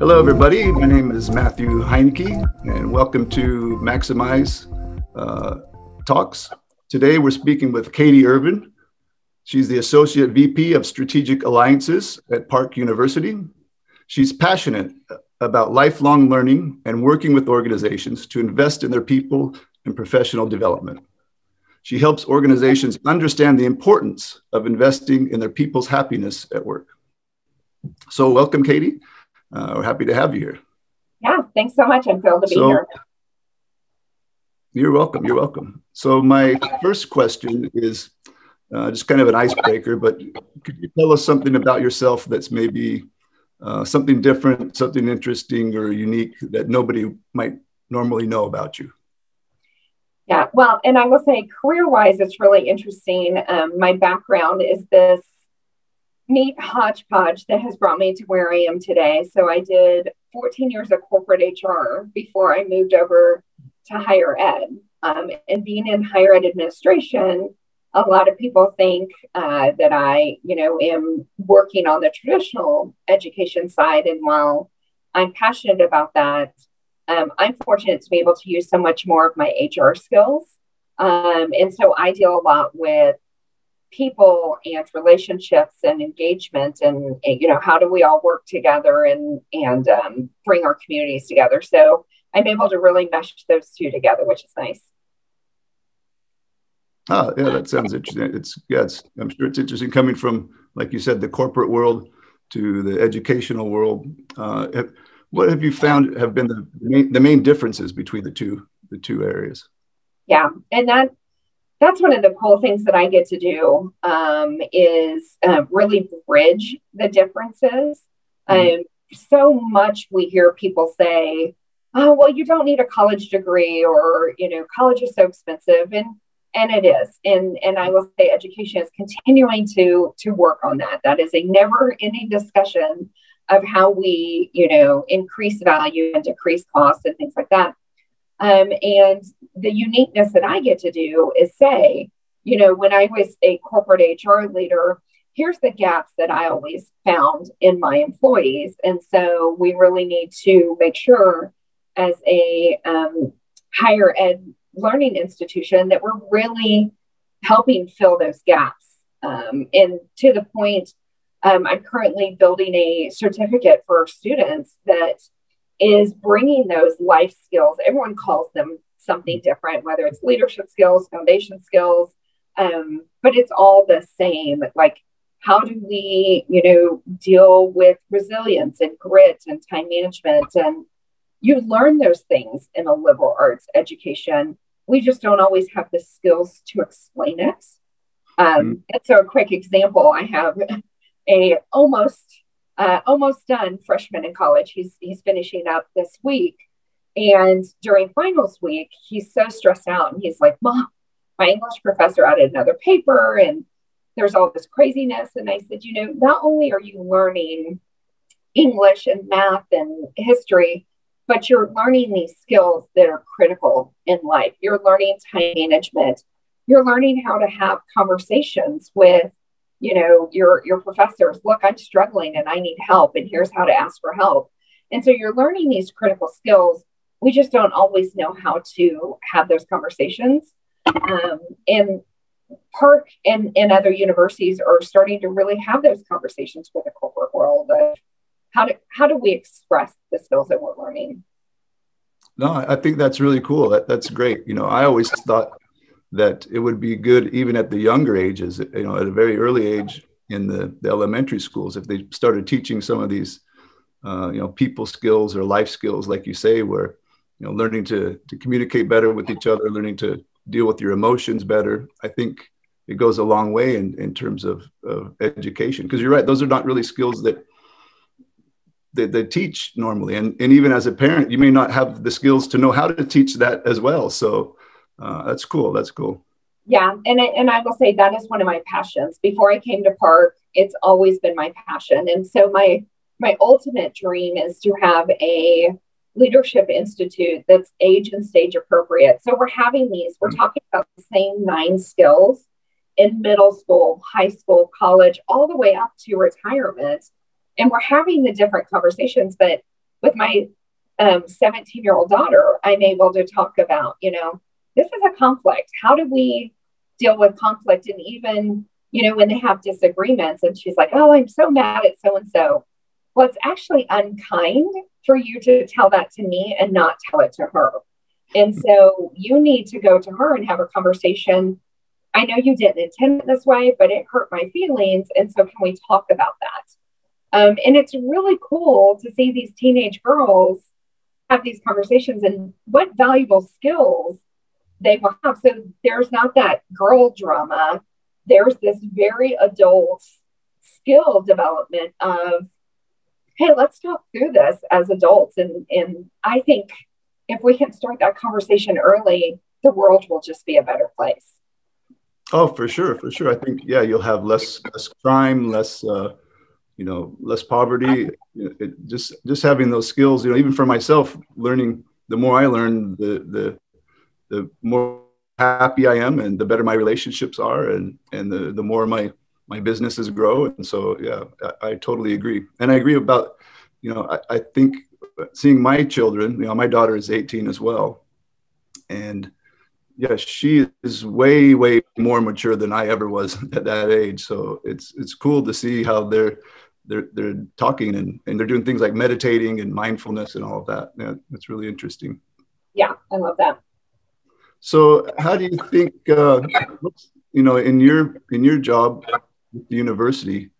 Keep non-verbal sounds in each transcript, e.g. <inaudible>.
Hello, everybody. My name is Matthew Heineke, and welcome to Maximyz uh, Talks. Today, we're speaking with Katie Ervin. She's the Associate VP of Strategic Alliances at Park University. She's passionate about lifelong learning and working with organizations to invest in their people and professional development. She helps organizations understand the importance of investing in their people's happiness at work. So, welcome, Katie. Uh, we're happy to have you here. Yeah, thanks so much. I'm thrilled to be so, here. You're welcome. You're welcome. So, my first question is uh, just kind of an icebreaker, but could you tell us something about yourself that's maybe uh, something different, something interesting or unique that nobody might normally know about you? Yeah, well, and I will say career wise, it's really interesting. Um, my background is this neat hodgepodge that has brought me to where I am today. So I did 14 years of corporate HR before I moved over to higher ed. Um, and being in higher ed administration, a lot of people think uh, that I, you know, am working on the traditional education side. And while I'm passionate about that, um, I'm fortunate to be able to use so much more of my HR skills. Um, and so I deal a lot with people and relationships and engagement and, you know how do we all work together and and um, bring our communities together? So i'm able to really mesh those two together which is nice. Ah yeah that sounds interesting. It's yeah it's, i'm sure it's interesting coming from like you said the corporate world to the educational world. Uh, what have you found have been the main, the main differences between the two the two areas? Yeah, and that that's one of the cool things that I get to do um, is uh, really bridge the differences. Mm-hmm. Um, so much we hear people say, "Oh, well, you don't need a college degree," or you know, college is so expensive, and and it is, and and I will say, education is continuing to to work on that. That is a never-ending discussion of how we, you know, increase value and decrease cost and things like that. Um, and the uniqueness that I get to do is say, you know, when I was a corporate HR leader, here's the gaps that I always found in my employees. And so we really need to make sure as a um, higher ed learning institution that we're really helping fill those gaps. Um, and to the point um, I'm currently building a certificate for students that is bringing those life skills. Everyone calls them something different, whether it's leadership skills, foundation skills, um, but it's all the same. Like, how do we, you know, deal with resilience and grit and time management? And you learn those things in a liberal arts education. We just don't always have the skills to explain it. Um, mm-hmm. and so, a quick example I have <laughs> a almost uh, almost done freshman in college. He's he's finishing up this week, and during finals week, he's so stressed out, and he's like, "Mom, my English professor added another paper, and there's all this craziness." And I said, "You know, not only are you learning English and math and history." But you're learning these skills that are critical in life. You're learning time management. You're learning how to have conversations with you know your your professors look i'm struggling and i need help and here's how to ask for help. And so you're learning these critical skills. We just don't always know how to have those conversations. Um, and park and, and other universities are starting to really have those conversations with the corporate world of how do how do we express the skills that we're learning? No i think that's really cool. That, that's great. You know i always thought that it would be good even at the younger ages, you know, at a very early age in the, the elementary schools, if they started teaching some of these, uh, you know, people skills or life skills, like you say, where, you know, learning to, to communicate better with each other, learning to deal with your emotions better. I think it goes a long way in, in terms of, of education. Because you're right, those are not really skills that they, they teach normally. And, and even as a parent, you may not have the skills to know how to teach that as well. So uh, that's cool. That's cool. Yeah, and I, and I will say that is one of my passions. Before I came to Park, it's always been my passion, and so my my ultimate dream is to have a leadership institute that's age and stage appropriate. So we're having these. We're mm-hmm. talking about the same nine skills in middle school, high school, college, all the way up to retirement, and we're having the different conversations, but with my 17 um, year old daughter, I'm able to talk about, you know, this is a conflict. How do we deal with conflict? And even, you know, when they have disagreements, and she's like, oh, I'm so mad at so and so. Well, it's actually unkind for you to tell that to me and not tell it to her. And so you need to go to her and have a conversation. I know you didn't intend it this way, but it hurt my feelings. And so can we talk about that? Um, and it's really cool to see these teenage girls have these conversations and what valuable skills they will have. So there's not that girl drama. There's this very adult skill development of, hey, let's talk through this as adults. And, and I think if we can start that conversation early, the world will just be a better place. Oh, for sure, for sure. I think yeah, you'll have less less crime, less uh, you know, less poverty. It, just just having those skills, you know, even for myself, learning. The more I learn, the the the more happy I am, and the better my relationships are, and and the the more my my businesses grow. And so, yeah, I, I totally agree. And I agree about, you know, I, I think seeing my children. You know, my daughter is 18 as well, and yeah, she is way, way more mature than I ever was <laughs> at that age. So it's it's cool to see how they're they're they're talking and, and they're doing things like meditating and mindfulness and all of that. Yeah, it's really interesting. Yeah, I love that. So, how do you think? Uh, you know, in your in your job at the university,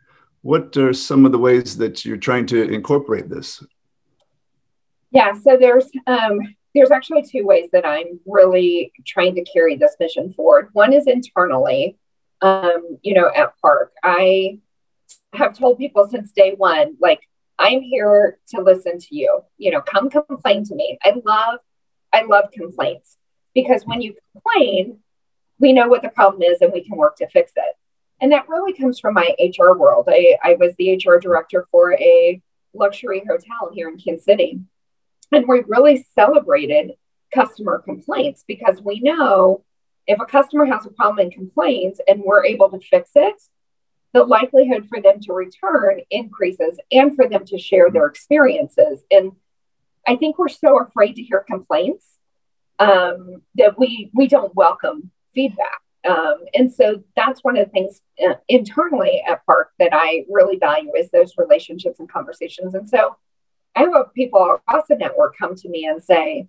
what are some of the ways that you're trying to incorporate this? Yeah, so there's um, there's actually two ways that I'm really trying to carry this mission forward. One is internally, um, you know, at Park. I have told people since day one, like, I'm here to listen to you. You know, come complain to me. I love, I love complaints because when you complain, we know what the problem is and we can work to fix it. And that really comes from my HR world. I, I was the HR director for a luxury hotel here in Kansas City. And we really celebrated customer complaints because we know if a customer has a problem and complains and we're able to fix it, the likelihood for them to return increases and for them to share their experiences. And I think we're so afraid to hear complaints um, that we we don't welcome feedback. Um, and so that's one of the things uh, internally at Park that I really value is those relationships and conversations. And so I have people across the network come to me and say,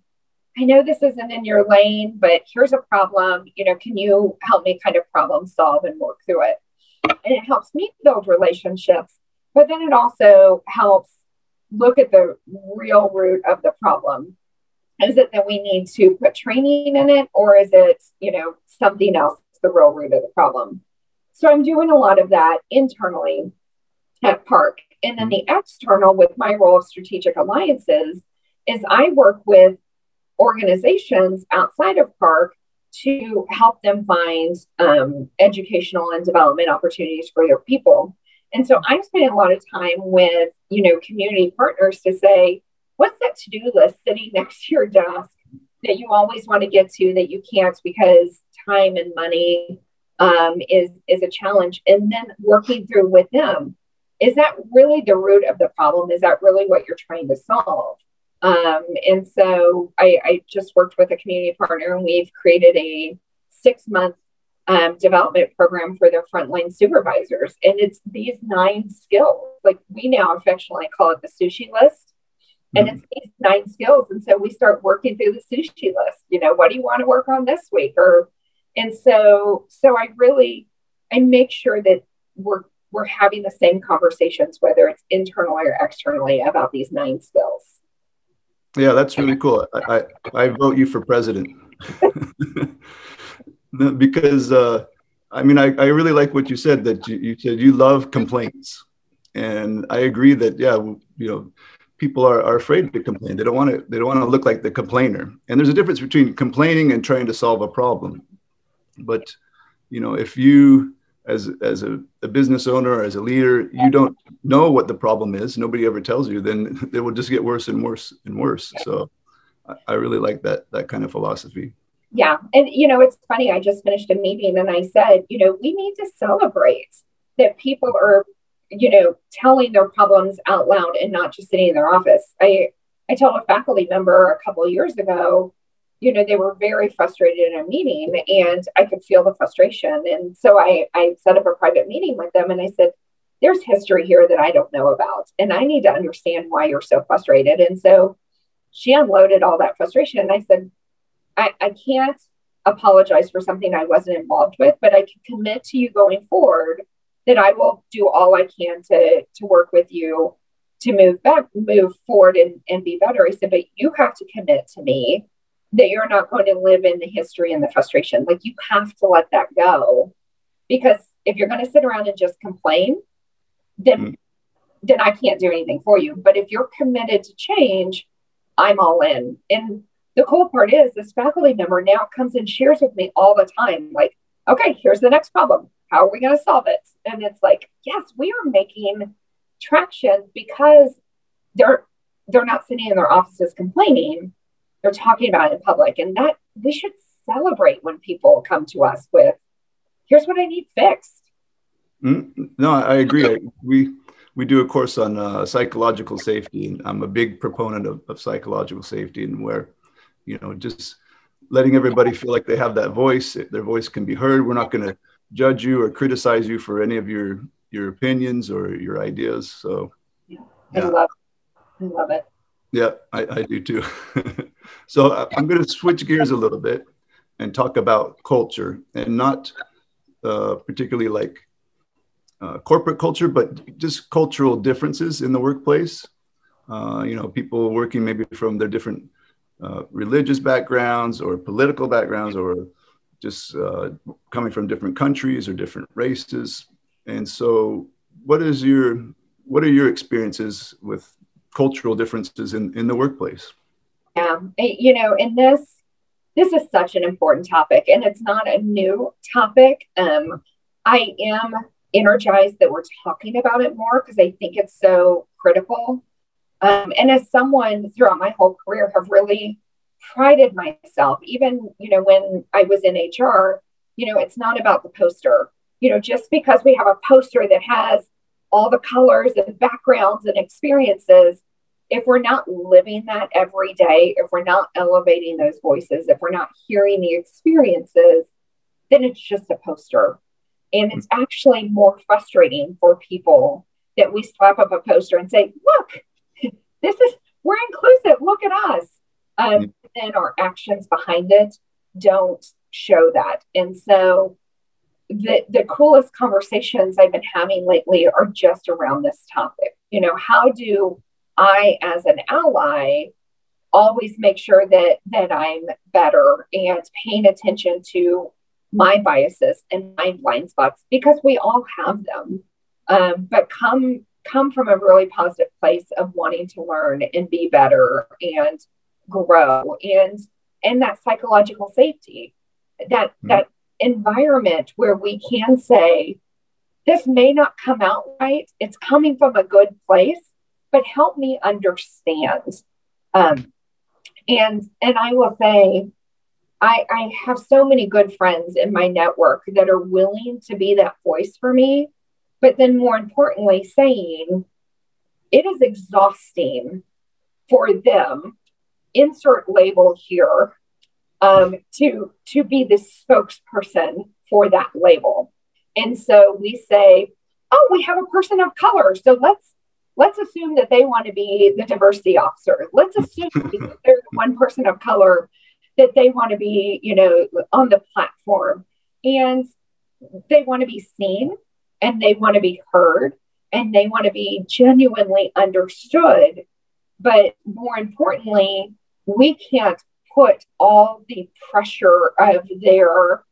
I know this isn't in your lane, but here's a problem. You know, can you help me kind of problem solve and work through it? and it helps me build relationships but then it also helps look at the real root of the problem is it that we need to put training in it or is it you know something else the real root of the problem so i'm doing a lot of that internally at park and then the external with my role of strategic alliances is i work with organizations outside of park to help them find um, educational and development opportunities for their people. And so I'm spending a lot of time with, you know, community partners to say, what's that to-do list sitting <laughs> next to your desk that you always want to get to that you can't because time and money um, is is a challenge. And then working through with them, is that really the root of the problem? Is that really what you're trying to solve? Um, and so I, I, just worked with a community partner and we've created a six month um, development program for their frontline supervisors. And it's these nine skills. Like we now affectionately call it the sushi list. And mm-hmm. it's these nine skills. And so we start working through the sushi list. You know, what do you want to work on this week? Or and so so I really I make sure that we're we're having the same conversations, whether it's internally or externally, about these nine skills. Yeah, that's really cool. I, I, I vote you for president <laughs> because uh, I mean, I, I really like what you said that you, you said you love complaints. And I agree that, yeah, you know, people are, are afraid to complain. They don't want to, they don't want to look like the complainer. And there's a difference between complaining and trying to solve a problem. But, you know, if you, as as a, a, business owner or as a leader you don't know what the problem is nobody ever tells you then <laughs> it will just get worse and worse and worse so i really like that that kind of philosophy yeah and you know it's funny i just finished a meeting and i said you know we need to celebrate that people are you know telling their problems out loud and not just sitting in their office i I told a faculty member a couple of years ago, you know, they were very frustrated in a meeting and I could feel the frustration. And so I, I set up a private meeting with them and I said, there's history here that I don't know about. And I need to understand why you're so frustrated. And so she unloaded all that frustration. And I said, I, I can't apologize for something I wasn't involved with, but I can commit to you going forward that I will do all I can to to work with you to move back, move forward and, and be better. I said, but you have to commit to me that you're not going to live in the history and the frustration. Like you have to let that go. Because if you're going to sit around and just complain, then mm. then I can't do anything for you. But if you're committed to change, I'm all in. And the cool part is this faculty member now comes and shares with me all the time, like, okay, here's the next problem. How are we going to solve it? And it's like, yes, we are making traction because they're they're not sitting in their offices complaining. They're talking about it in public and that we should celebrate when people come to us with here's what i need fixed. Mm, no i agree. We we do a course on uh, psychological safety and i'm a big proponent of, of psychological safety and where you know just letting everybody feel like they have that voice. Their voice can be heard we're not going to judge you or criticize you for any of your your opinions or your ideas so. Yeah, yeah. i love i love it. Yeah i, I do too. <laughs> So uh, i'm going to switch gears a little bit and talk about culture and not uh, particularly like uh, corporate culture but just cultural differences in the workplace. Uh, you know people working maybe from their different uh, religious backgrounds or political backgrounds or just uh, coming from different countries or different races. And so, what is your what are your experiences with cultural differences in, in the workplace? Yeah, you know, in this this is such an important topic, and it's not a new topic. Um, I am energized that we're talking about it more because I think it's so critical. Um, and as someone throughout my whole career have really prided myself, even, you know, when I was in HR, you know, it's not about the poster. You know, just because we have a poster that has all the colors and backgrounds and experiences, if we're not living that every day, if we're not elevating those voices, if we're not hearing the experiences, then it's just a poster. And it's actually more frustrating for people that we slap up a poster and say, look, <laughs> this is, we're inclusive. Look at us. Um, and our actions behind it don't show that. And so the, the coolest conversations I've been having lately are just around this topic. You know, how do I, as an ally, always make sure that that I'm better and paying attention to my biases and my blind spots because we all have them. Um, but come come from a really positive place of wanting to learn and be better and grow and and that psychological safety that mm-hmm. that environment where we can say this may not come out right it's coming from a good place but help me understand um, and and i will say I, I have so many good friends in my network that are willing to be that voice for me but then more importantly saying it is exhausting for them insert label here um, to to be the spokesperson for that label. And so we say, oh, we have a person of color, so let's let's assume that they want to be the diversity officer. Let's assume <laughs> there's one person of color that they want to be, you know, on the platform, and they want to be seen, and they want to be heard, and they want to be genuinely understood. But more importantly, we can't put all the pressure of their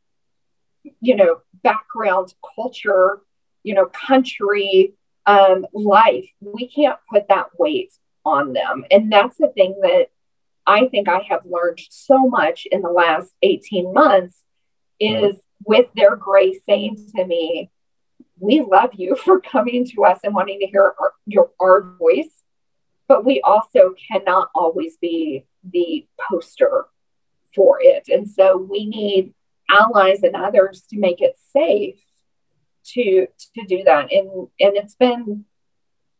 you know background culture you know country um, life. We can't put that weight on them. And that's the thing that i think i have learned so much in the last 18 months is with their grace saying to me we love you for coming to us and wanting to hear our, your our voice but we also cannot always be the poster for it. And so we need allies and others to make it safe to to do that. And and it's been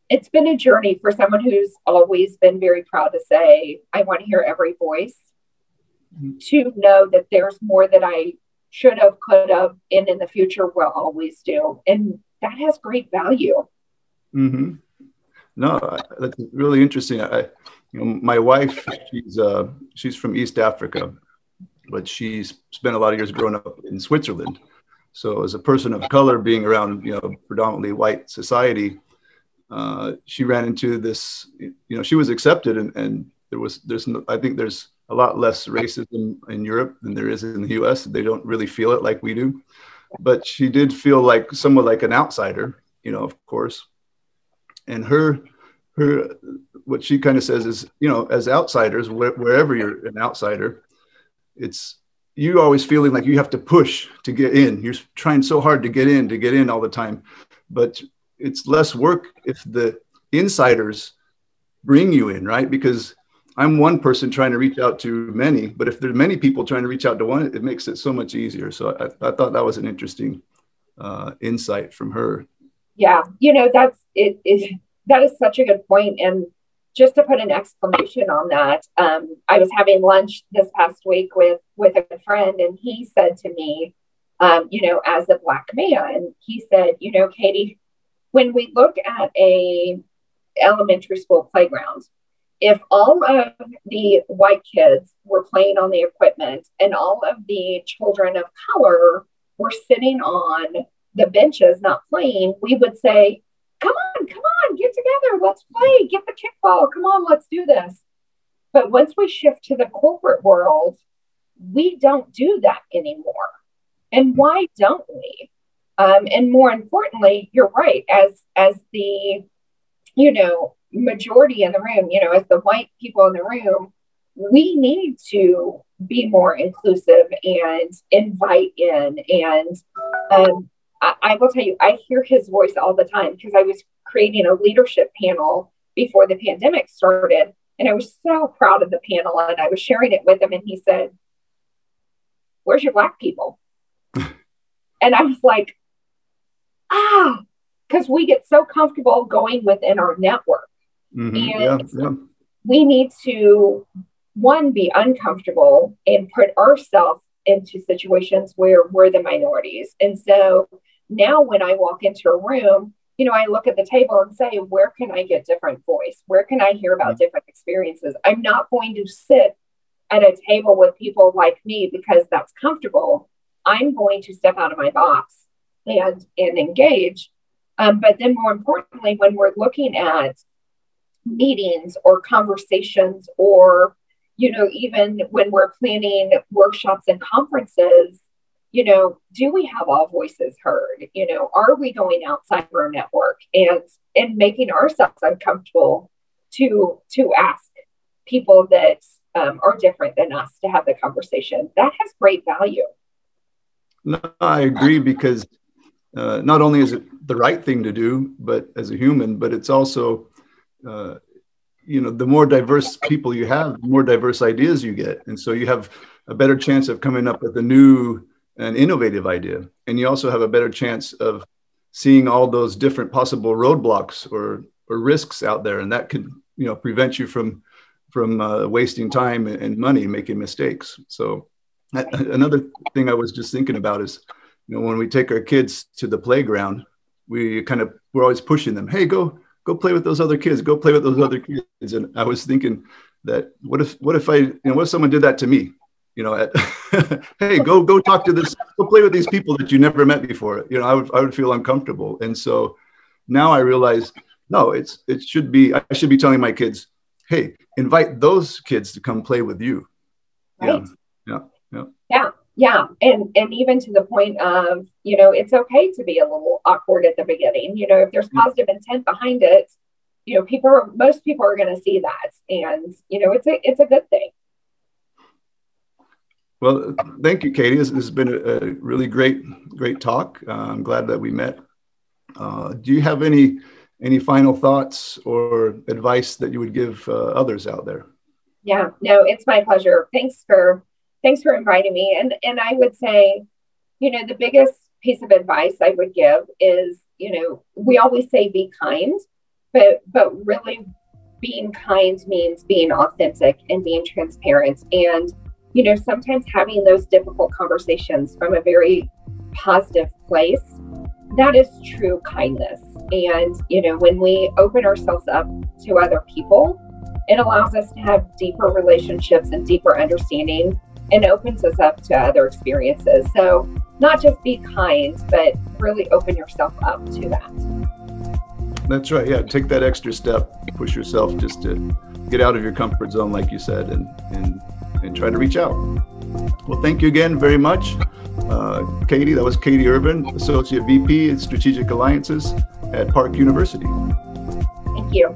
it's been a journey for someone who's always been very proud to say, I want to hear every voice, mm-hmm. to know that there's more that I should have, could have, and in the future will always do. And that has great value. Mm-hmm. No, that's really interesting. I, you know, my wife, she's uh, she's from East Africa, but she's spent a lot of years growing up in Switzerland. So, as a person of color, being around you know predominantly white society, uh, she ran into this. You know, she was accepted, and, and there was there's no, I think there's a lot less racism in Europe than there is in the U.S. They don't really feel it like we do, but she did feel like somewhat like an outsider. You know, of course, and her her what she kind of says is you know as outsiders wh- wherever you're an outsider it's you always feeling like you have to push to get in. You're trying so hard to get in to get in all the time. But it's less work if the insiders bring you in right? Because i'm one person trying to reach out to many but if there's many people trying to reach out to one it makes it so much easier. So i, I thought that was an interesting uh, insight from her. Yeah you know that's it, it that is such a good point and just to put an exclamation on that, um, I was having lunch this past week with with a friend, and he said to me, um, you know, as a black man, he said, you know, Katie, when we look at a elementary school playground, if all of the white kids were playing on the equipment and all of the children of color were sitting on the benches not playing, we would say, come on, come on, get together, let's play, get the kickball, come on, let's do this. But once we shift to the corporate world, we don't do that anymore. And why don't we? Um, and more importantly, you're right, as as the you know majority in the room, you know, as the white people in the room, we need to be more inclusive and invite in and um, I, I will tell you, I hear his voice all the time because I was creating a leadership panel before the pandemic started. And I was so proud of the panel and I was sharing it with him. And he said, Where's your black people? <laughs> and I was like, Ah, because we get so comfortable going within our network. Mm-hmm. And yeah, yeah. we need to, one, be uncomfortable and put ourselves into situations where we're the minorities. And so now, when I walk into a room, you know, I look at the table and say, where can I get different voice? Where can I hear about different experiences? I'm not going to sit at a table with people like me because that's comfortable. I'm going to step out of my box and and engage. Um, but then, more importantly, when we're looking at meetings or conversations, or you know, even when we're planning workshops and conferences, you know, do we have all voices heard? You know, are we going outside of our network and and making ourselves uncomfortable to to ask people that um, are different than us to have the conversation? That has great value. No, I agree because uh, not only is it the right thing to do, but as a human, but it's also uh, you know the more diverse people you have the more diverse ideas you get and so you have a better chance of coming up with a new an innovative idea. And you also have a better chance of seeing all those different possible roadblocks or, or risks out there. And that could, you know, prevent you from, from uh, wasting time and money making mistakes. So another thing I was just thinking about is, you know, when we take our kids to the playground, we kind of, we're always pushing them, Hey, go, go play with those other kids, go play with those other kids. And I was thinking that what if, what if I, you know, what if someone did that to me? You know, at, <laughs> hey, go go talk to this, go play with these people that you never met before. You know, I would I would feel uncomfortable, and so now I realize no, it's it should be I should be telling my kids, hey, invite those kids to come play with you. Right. Yeah, yeah, yeah, yeah, yeah, and and even to the point of you know it's okay to be a little awkward at the beginning. You know, if there's mm-hmm. positive intent behind it, you know, people are most people are going to see that, and you know, it's a it's a good thing. Well, thank you, Katie. This, this has been a, a, really great, great talk. Uh, I'm glad that we met. Uh, do you have any any final thoughts or advice that you would give uh, others out there? Yeah, no, it's my pleasure. Thanks for thanks for inviting me. And and I would say, you know, the biggest piece of advice I would give is, you know, we always say be kind, but but really being kind means being authentic and being transparent and you know sometimes having those difficult conversations from a very positive place that is true kindness. And you know when we open ourselves up to other people it allows us to have deeper relationships and deeper understanding and opens us up to other experiences. So not just be kind but really open yourself up to that. That's right. Yeah, take that extra step, push yourself just to get out of your comfort zone, like you said, and and and try to reach out. Well, thank you again very much, uh, Katie. That was Katie Ervin, Associate VP in Strategic Alliances at Park University. Thank you.